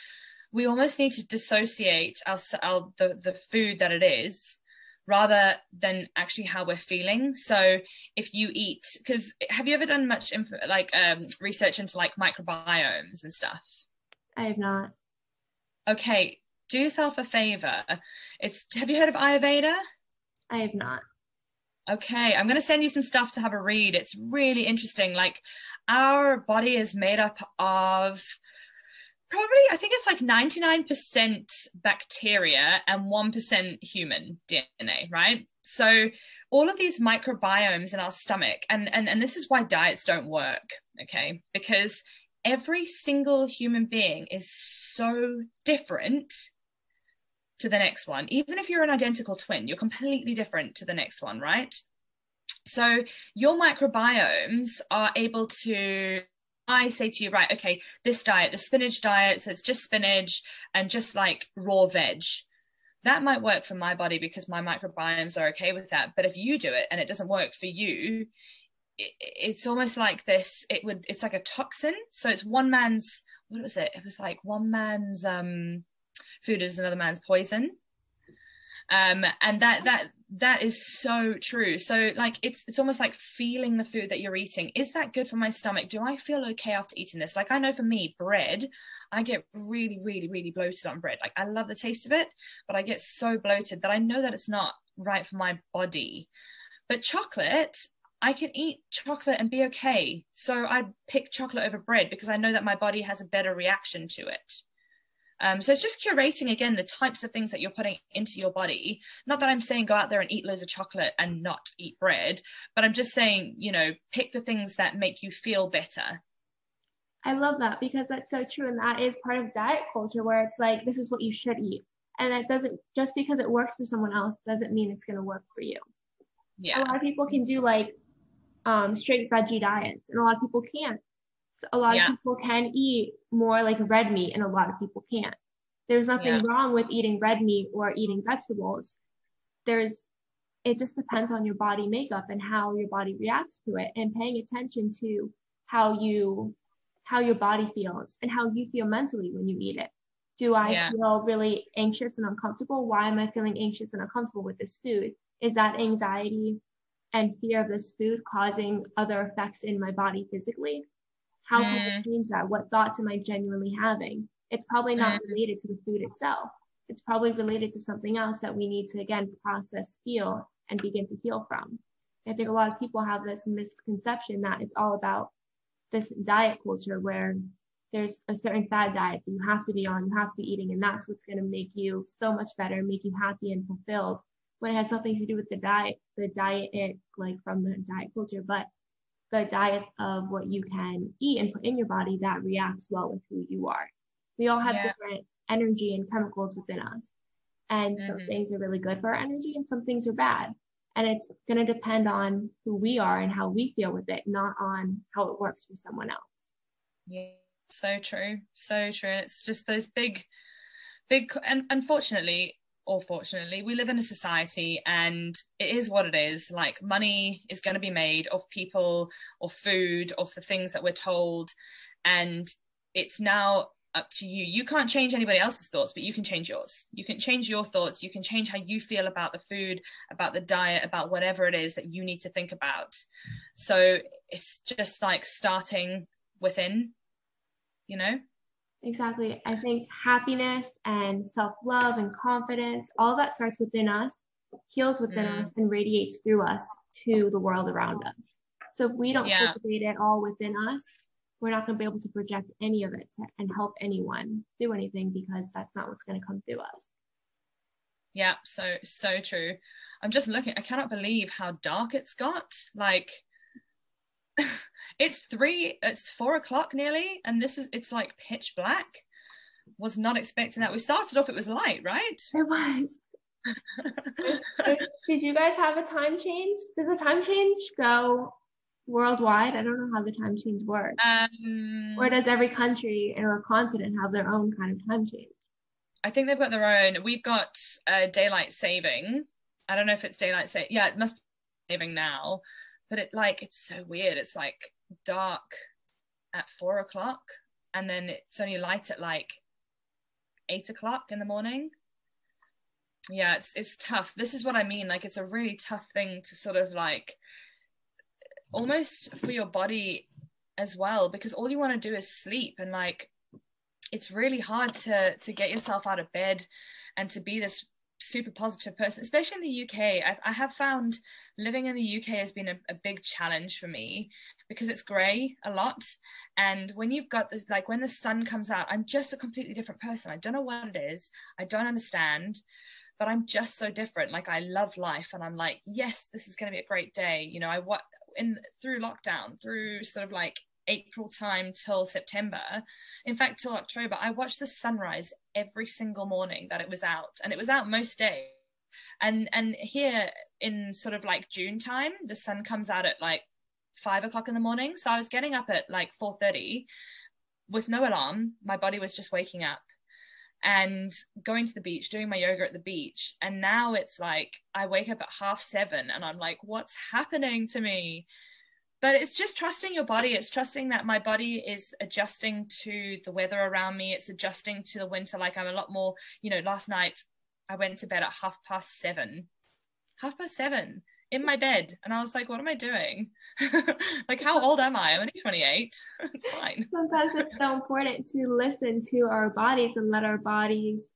[SPEAKER 2] we almost need to dissociate our, our the the food that it is rather than actually how we're feeling. So if you eat, because have you ever done much info, like um, research into like microbiomes and stuff?
[SPEAKER 1] I have not.
[SPEAKER 2] Okay, do yourself a favor. It's have you heard of Ayurveda?
[SPEAKER 1] I have not.
[SPEAKER 2] Okay, I'm going to send you some stuff to have a read. It's really interesting. Like our body is made up of probably i think it's like 99% bacteria and 1% human dna right? So all of these microbiomes in our stomach and, and and this is why diets don't work okay? Because every single human being is so different to the next one. Even if you're an identical twin you're completely different to the next one right? So your microbiomes are able to I say to you, right, okay, this diet, the spinach diet, so it's just spinach and just like raw veg. that might work for my body because my microbiomes are okay with that but if you do it and it doesn't work for you it, it's almost like this it would it's like a toxin. So it's one man's what was it? It was like one man's um food is another man's poison um and that that that is so true. So like it's it's almost like feeling the food that you're eating. Is that good for my stomach? Do i feel okay after eating this? Like i know for me bread i get really really really bloated on bread. Like i love the taste of it but i get so bloated that i know that it's not right for my body. But chocolate I can eat chocolate and be okay. So I pick chocolate over bread because I know that my body has a better reaction to it. Um, so it's just curating again the types of things that you're putting into your body. Not that I'm saying go out there and eat loads of chocolate and not eat bread, but I'm just saying, you know, pick the things that make you feel better.
[SPEAKER 1] I love that because that's so true. And that is part of diet culture where it's like, this is what you should eat. And that doesn't, just because it works for someone else doesn't mean it's going to work for you.
[SPEAKER 2] Yeah.
[SPEAKER 1] A lot of people can do like um, straight veggie diets, and a lot of people can't. So a lot yeah. of people can eat more like red meat, and a lot of people can't. There's nothing yeah. wrong with eating red meat or eating vegetables. There's it just depends on your body makeup and how your body reacts to it and paying attention to how you how your body feels and how you feel mentally when you eat it. Do I yeah. feel really anxious and uncomfortable? Why am I feeling anxious and uncomfortable with this food? Is that anxiety and fear of this food causing other effects in my body physically. How mm. can I mm. change that? What thoughts am I genuinely having? It's probably not mm. related to the food itself. It's probably related to something else that we need to again process, heal, and begin to heal from. I think a lot of people have this misconception that it's all about this diet culture where there's a certain fad diet that you have to be on, you have to be eating, and that's what's going to make you so much better, make you happy and fulfilled when it has something to do with the diet, the diet it like from the diet culture, but the diet of what you can eat and put in your body that reacts well with who you are. We all have yeah. different energy and chemicals within us. And mm-hmm. some things are really good for our energy and some things are bad. And it's going to depend on who we are and how we feel with it, not on how it works for someone else.
[SPEAKER 2] Yeah, so true. So true. It's just those big, big, and unfortunately, or fortunately, we live in a society and it is what it is. Like money is going to be made of people or food of the things that we're told. And it's now up to you. You can't change anybody else's thoughts, but you can change yours. You can change your thoughts. You can change how you feel about the food, about the diet, about whatever it is that you need to think about. So it's just like starting within, you know?
[SPEAKER 1] Exactly. I think happiness and self love and confidence, all that starts within us, heals within mm. us, and radiates through us to the world around us. So if we don't yeah. cultivate it all within us, we're not going to be able to project any of it to, and help anyone do anything because that's not what's going to come through us.
[SPEAKER 2] Yeah, so so true. I'm just looking. I cannot believe how dark it's got. Like it's three it's four o'clock nearly and this is it's like pitch black. Was not expecting that. We started off it was light right?
[SPEAKER 1] It was. Did you guys have a time change? Did the time change go worldwide? I don't know how the time change works. Um, or does every country or continent have their own kind of time change?
[SPEAKER 2] I think they've got their own. We've got uh, daylight saving. I don't know if it's daylight saving yeah it must be saving now but it like it's so weird. It's like dark at four o'clock and then it's only light at like eight o'clock in the morning. Yeah it's it's tough. This is what i mean like it's a really tough thing to sort of like almost for your body as well because all you want to do is sleep and like it's really hard to to get yourself out of bed and to be this super positive person, especially in the UK. I've, I have found living in the UK has been a, a big challenge for me because it's grey a lot. And when you've got this, like when the sun comes out, I'm just a completely different person. I don't know what it is. I don't understand, but I'm just so different. Like I love life and I'm like, yes, this is going to be a great day. You know, I what in through lockdown, through sort of like April time till September, in fact, till October, I watched the sunrise every single morning that it was out, and it was out most days. And and here in sort of like June time, the sun comes out at like five o'clock in the morning. So I was getting up at like four thirty with no alarm. My body was just waking up, and going to the beach, doing my yoga at the beach. And now it's like I wake up at half seven and I'm like, what's happening to me? But it's just trusting your body. It's trusting that my body is adjusting to the weather around me. It's adjusting to the winter. Like I'm a lot more, you know, last night I went to bed at half past seven. Half past seven in my bed and I was like, what am I doing? like, how old am I? I'm only 28. it's fine.
[SPEAKER 1] Sometimes it's so important to listen to our bodies and let our bodies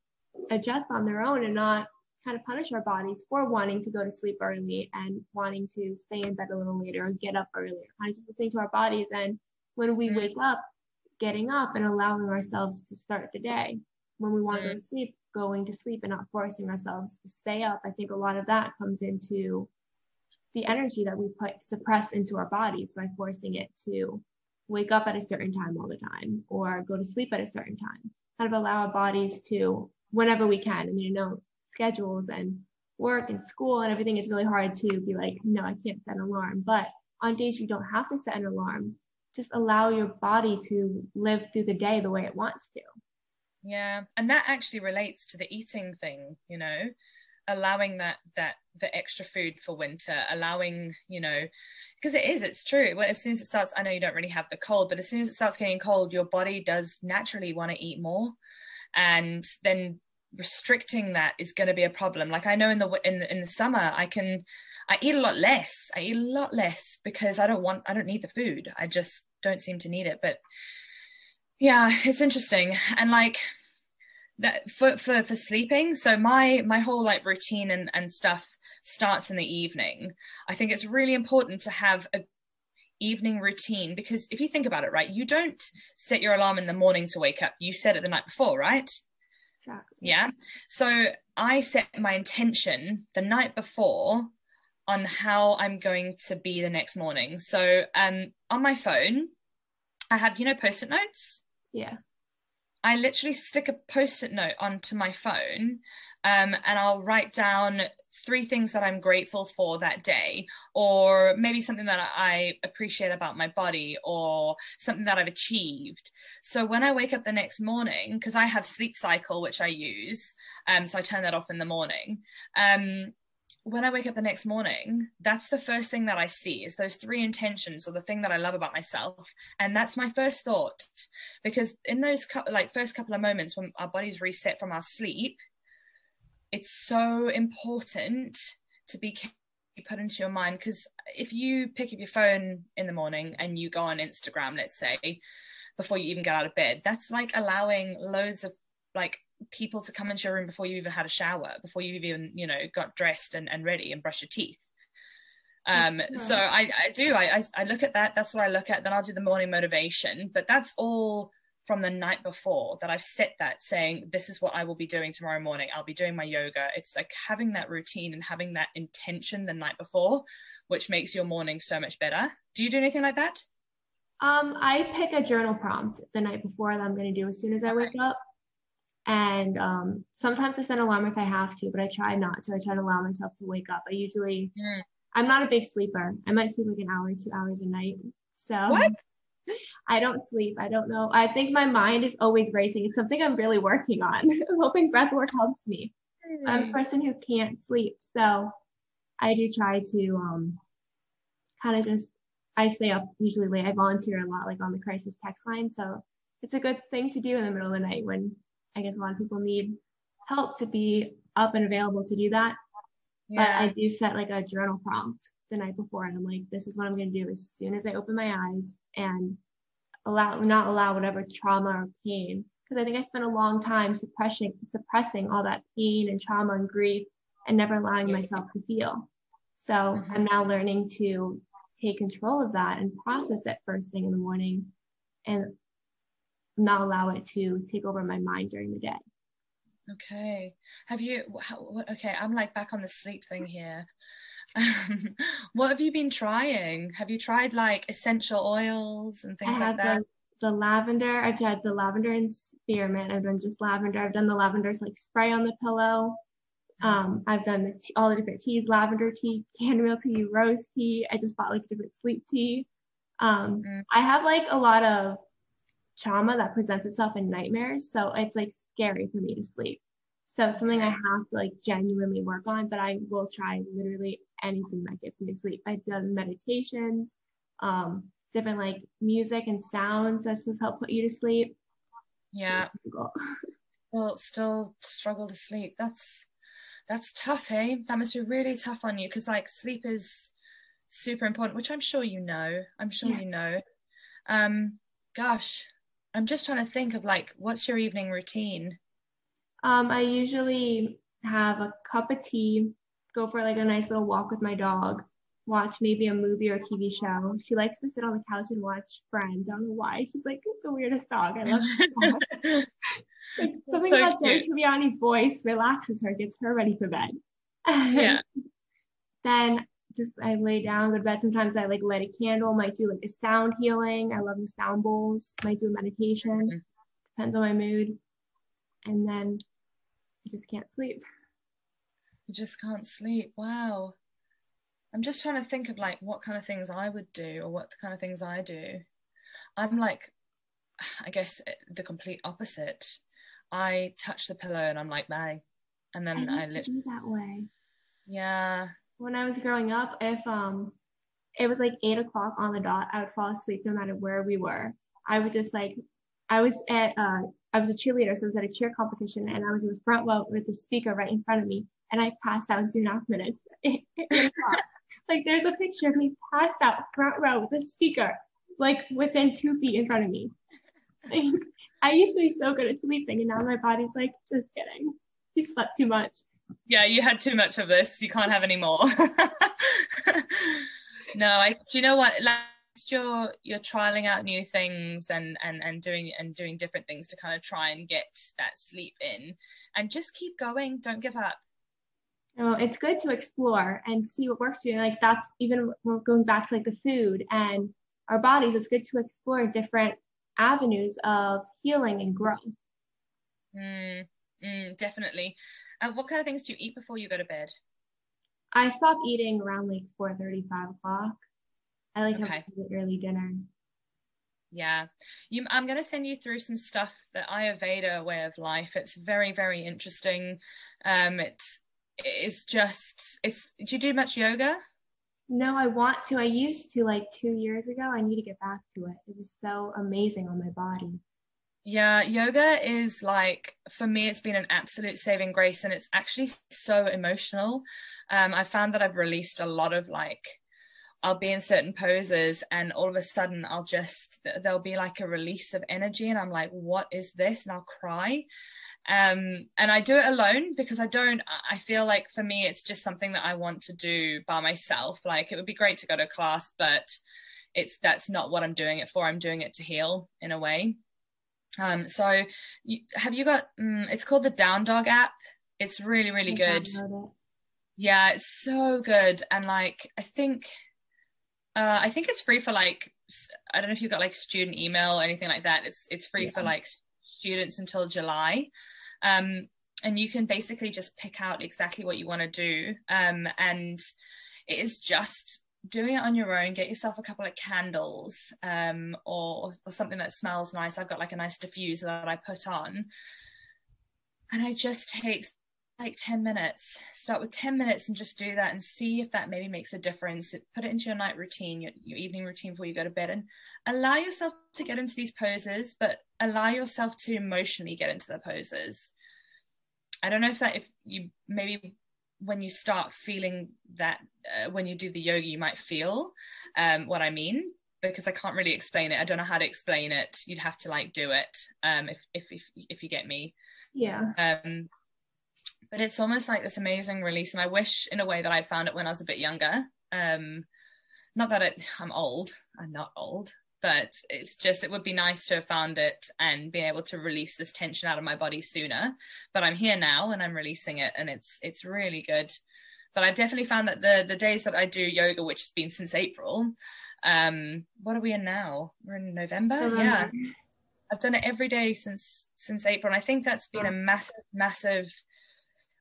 [SPEAKER 1] adjust on their own and not kind of punish our bodies for wanting to go to sleep early and wanting to stay in bed a little later or get up earlier. Kind of just listening to our bodies. And when we mm-hmm. wake up, getting up and allowing ourselves to start the day. When we want mm-hmm. to go to sleep, going to sleep and not forcing ourselves to stay up. I think a lot of that comes into the energy that we put suppress into our bodies by forcing it to wake up at a certain time all the time or go to sleep at a certain time. Kind of allow our bodies to whenever we can. I mean, I know schedules and work and school and everything, it's really hard to be like, no, I can't set an alarm. But on days you don't have to set an alarm, just allow your body to live through the day the way it wants to.
[SPEAKER 2] Yeah. And that actually relates to the eating thing, you know, allowing that that the extra food for winter allowing you know because it is it's true well, as soon as it starts i know you don't really have the cold but as soon as it starts getting cold your body does naturally want to eat more and then restricting that is going to be a problem. Like i know in the in, in the summer i can i eat a lot less. I eat a lot less because i don't want i don't need the food. I just don't seem to need it. But yeah it's interesting. And like that for, for for sleeping so my my whole like routine and and stuff starts in the evening. I think it's really important to have a evening routine because if you think about it right you don't set your alarm in the morning to wake up. You set it the night before right
[SPEAKER 1] exactly.
[SPEAKER 2] Yeah. So i set my intention the night before on how i'm going to be the next morning. So um on my phone i have you know post-it notes?
[SPEAKER 1] Yeah.
[SPEAKER 2] I literally stick a post it note onto my phone um, and I'll write down three things that I'm grateful for that day, or maybe something that I appreciate about my body, or something that I've achieved. So when I wake up the next morning, because I have sleep cycle, which I use, um, so I turn that off in the morning. Um, when I wake up the next morning, that's the first thing that I see is those three intentions or the thing that I love about myself. And that's my first thought. Because in those like first couple of moments when our bodies reset from our sleep, it's so important to be put into your mind because if you pick up your phone in the morning and you go on Instagram, let's say, before you even get out of bed, that's like allowing loads of like people to come into your room before you even had a shower, before you even, you know, got dressed and, and ready and brushed your teeth. Um, so I, I do, I, I look at that. That's what I look at. Then I'll do the morning motivation, but that's all from the night before that I've set that saying, this is what I will be doing tomorrow morning. I'll be doing my yoga. It's like having that routine and having that intention the night before, which makes your morning so much better. Do you do anything like that?
[SPEAKER 1] Um, I pick a journal prompt the night before that I'm going to do as soon as I wake up. And um, sometimes I set an alarm if I have to, but I try not to. I try to allow myself to wake up. I usually, mm. I'm not a big sleeper. I might sleep like an hour, two hours a night. So
[SPEAKER 2] what?
[SPEAKER 1] I don't sleep. I don't know. I think my mind is always racing. It's something I'm really working on. I'm hoping breath work helps me. I'm a person who can't sleep. So I do try to um, kind of just, I stay up usually late. I volunteer a lot, like on the crisis text line. So it's a good thing to do in the middle of the night when I guess a lot of people need help to be up and available to do that. Yeah. But I do set like a journal prompt the night before, and I'm like, this is what I'm going to do as soon as I open my eyes and allow not allow whatever trauma or pain because I think I spent a long time suppressing suppressing all that pain and trauma and grief and never allowing myself to feel. So mm-hmm. I'm now learning to take control of that and process it first thing in the morning and not allow it to take over my mind during the day.
[SPEAKER 2] Okay. Have you, how, okay, I'm like back on the sleep thing here. what have you been trying? Have you tried like essential oils and things like that?
[SPEAKER 1] The, the lavender, I've tried the lavender and spearmint. I've done just lavender. I've done the lavenders like spray on the pillow. Um, I've done the tea, all the different teas, lavender tea, chamomile tea, rose tea. I just bought like a different sleep tea. Um, mm. I have like a lot of trauma that presents itself in nightmares. So it's like scary for me to sleep. So it's something I have to like genuinely work on, but I will try literally anything that gets me to sleep. I've done meditations, um, different like music and sounds that's supposed to help put you to sleep.
[SPEAKER 2] Yeah. well, still struggle to sleep. That's that's tough, hey? That must be really tough on you because like sleep is super important, which I'm sure you know. I'm sure yeah. you know. Um, gosh, I'm just trying to think of like what's your evening routine?
[SPEAKER 1] Um, I usually have a cup of tea, go for like a nice little walk with my dog, watch maybe a movie or a TV show. She likes to sit on the couch and watch Friends. I don't know why. She's like the weirdest dog. I love like, something so about Joey Tribbiani's voice relaxes her, gets her ready for bed.
[SPEAKER 2] Yeah.
[SPEAKER 1] then just I lay down, go to bed. Sometimes I like light a candle, might do like a sound healing. I love the sound bowls, might do a meditation. Mm-hmm. Depends on my mood. And then I just can't sleep.
[SPEAKER 2] You just can't sleep. Wow. I'm just trying to think of like what kind of things I would do or what kind of things I do. I'm like, I guess the complete opposite. I touch the pillow and I'm like, bye. And then
[SPEAKER 1] I, I literally that way.
[SPEAKER 2] Yeah.
[SPEAKER 1] When I was growing up, if um it was like eight o'clock on the dot, I would fall asleep no matter where we were. I would just like I was at uh I was a cheerleader, so I was at a cheer competition and I was in the front row with the speaker right in front of me and I passed out two and a half minutes. like there's a picture of me passed out front row with a speaker, like within two feet in front of me. I used to be so good at sleeping, and now my body's like, just kidding. You slept too much.
[SPEAKER 2] Yeah, you had too much of this. You can't have any more. no, I. Do you know what? Last you're you're trialing out new things and and and doing and doing different things to kind of try and get that sleep in, and just keep going. Don't give up.
[SPEAKER 1] No, it's good to explore and see what works for you. Like that's even going back to like the food and our bodies. It's good to explore different avenues of healing and growth.
[SPEAKER 2] Mm, mm, definitely. Uh, what kind of things do you eat before you go to bed?
[SPEAKER 1] I stop eating around like 4 35 o'clock. I like okay. have an early dinner.
[SPEAKER 2] Yeah, you, I'm going to send you through some stuff that Ayurveda way of life. It's very, very interesting. Um, it's it's just it's. Do you do much yoga?
[SPEAKER 1] No, I want to. I used to like two years ago. I need to get back to it. It was so amazing on my body.
[SPEAKER 2] Yeah, yoga is like for me, it's been an absolute saving grace, and it's actually so emotional. Um, I found that I've released a lot of like, I'll be in certain poses, and all of a sudden, I'll just there'll be like a release of energy, and I'm like, what is this? And I'll cry um, and I do it alone because I don't. I feel like for me, it's just something that I want to do by myself. Like it would be great to go to class, but it's that's not what I'm doing it for. I'm doing it to heal in a way. Um, so you, have you got? Um, it's called the Down Dog app. It's really really good. Yeah, it's so good, and like I think, uh, I think it's free for like I don't know if you've got like student email or anything like that. It's it's free yeah. for like students until July. Um, and you can basically just pick out exactly what you want to do. Um, and it is just doing it on your own. Get yourself a couple of candles um, or, or something that smells nice. I've got like a nice diffuser that I put on. And I just take like 10 minutes. Start with 10 minutes and just do that and see if that maybe makes a difference. Put it into your night routine your, your evening routine before you go to bed and allow yourself to get into these poses but allow yourself to emotionally get into the poses. I don't know if that if you maybe when you start feeling that uh, when you do the yoga you might feel um, what i mean because i can't really explain it. I don't know how to explain it. You'd have to like do it um, if, if if if you get me.
[SPEAKER 1] Yeah.
[SPEAKER 2] Um but it's almost like this amazing release and i wish in a way that i'd found it when i was a bit younger. Um not that it, i'm old i'm not old but it's just it would be nice to have found it and be able to release this tension out of my body sooner. But i'm here now and i'm releasing it and it's it's really good. But i've definitely found that the the days that i do yoga which has been since april um what are we in now? We're in november? Yeah. I've done it every day since since april and i think that's been a massive massive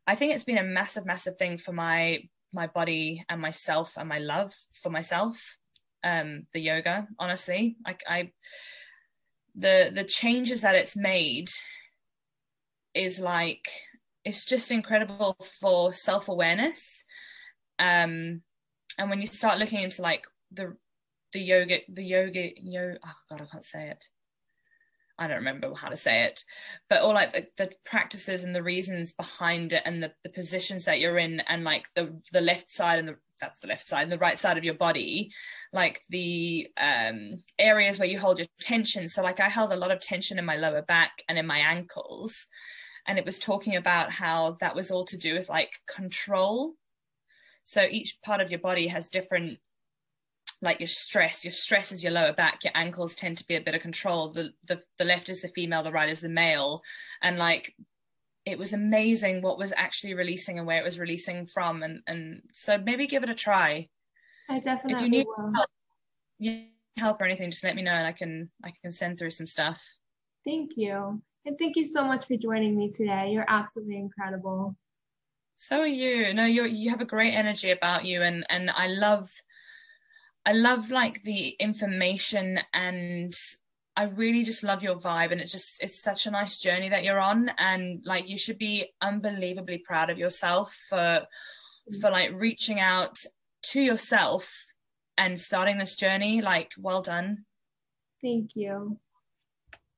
[SPEAKER 2] I think it's been a massive, massive thing for my my body and myself and my love for myself. Um, the yoga, honestly, like I, the the changes that it's made is like it's just incredible for self-awareness um and when you start looking into like the the yoga the yoga yo oh god i can't say it I don't remember how to say it, but all like the, the practices and the reasons behind it and the, the positions that you're in and like the the left side and the that's the left side and the right side of your body like the um areas where you hold your tension. So like i held a lot of tension in my lower back and in my ankles and it was talking about how that was all to do with like control. So each part of your body has different like your stress your stress is your lower back your ankles tend to be a bit of control the the, the left is the female the right is the male. And like it was amazing what was actually releasing and where it was releasing from. And and so maybe give it a try.
[SPEAKER 1] I definitely if you need will.
[SPEAKER 2] help, you help or anything just let me know and i can i can send through some stuff.
[SPEAKER 1] Thank you. And thank you so much for joining me today. You're absolutely incredible.
[SPEAKER 2] So are you. No you you have a great energy about you and and i love I love like the information and I really just love your vibe and it just it's such a nice journey that you're on and like you should be unbelievably proud of yourself for for like reaching out to yourself and starting this journey. Like well done.
[SPEAKER 1] Thank you.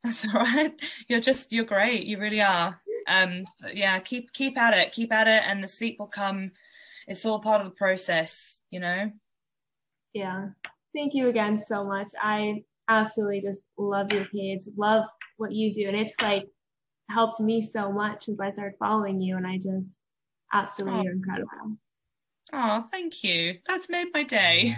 [SPEAKER 2] That's all right. You're just you're great. You really are. Um yeah keep keep at it. Keep at it and the sleep will come. It's all part of the process you know
[SPEAKER 1] yeah. Thank you again so much. I absolutely just love your page, love what you do. And it's like helped me so much since I started following you. And I just absolutely oh. incredible.
[SPEAKER 2] Oh, thank you. That's made my day.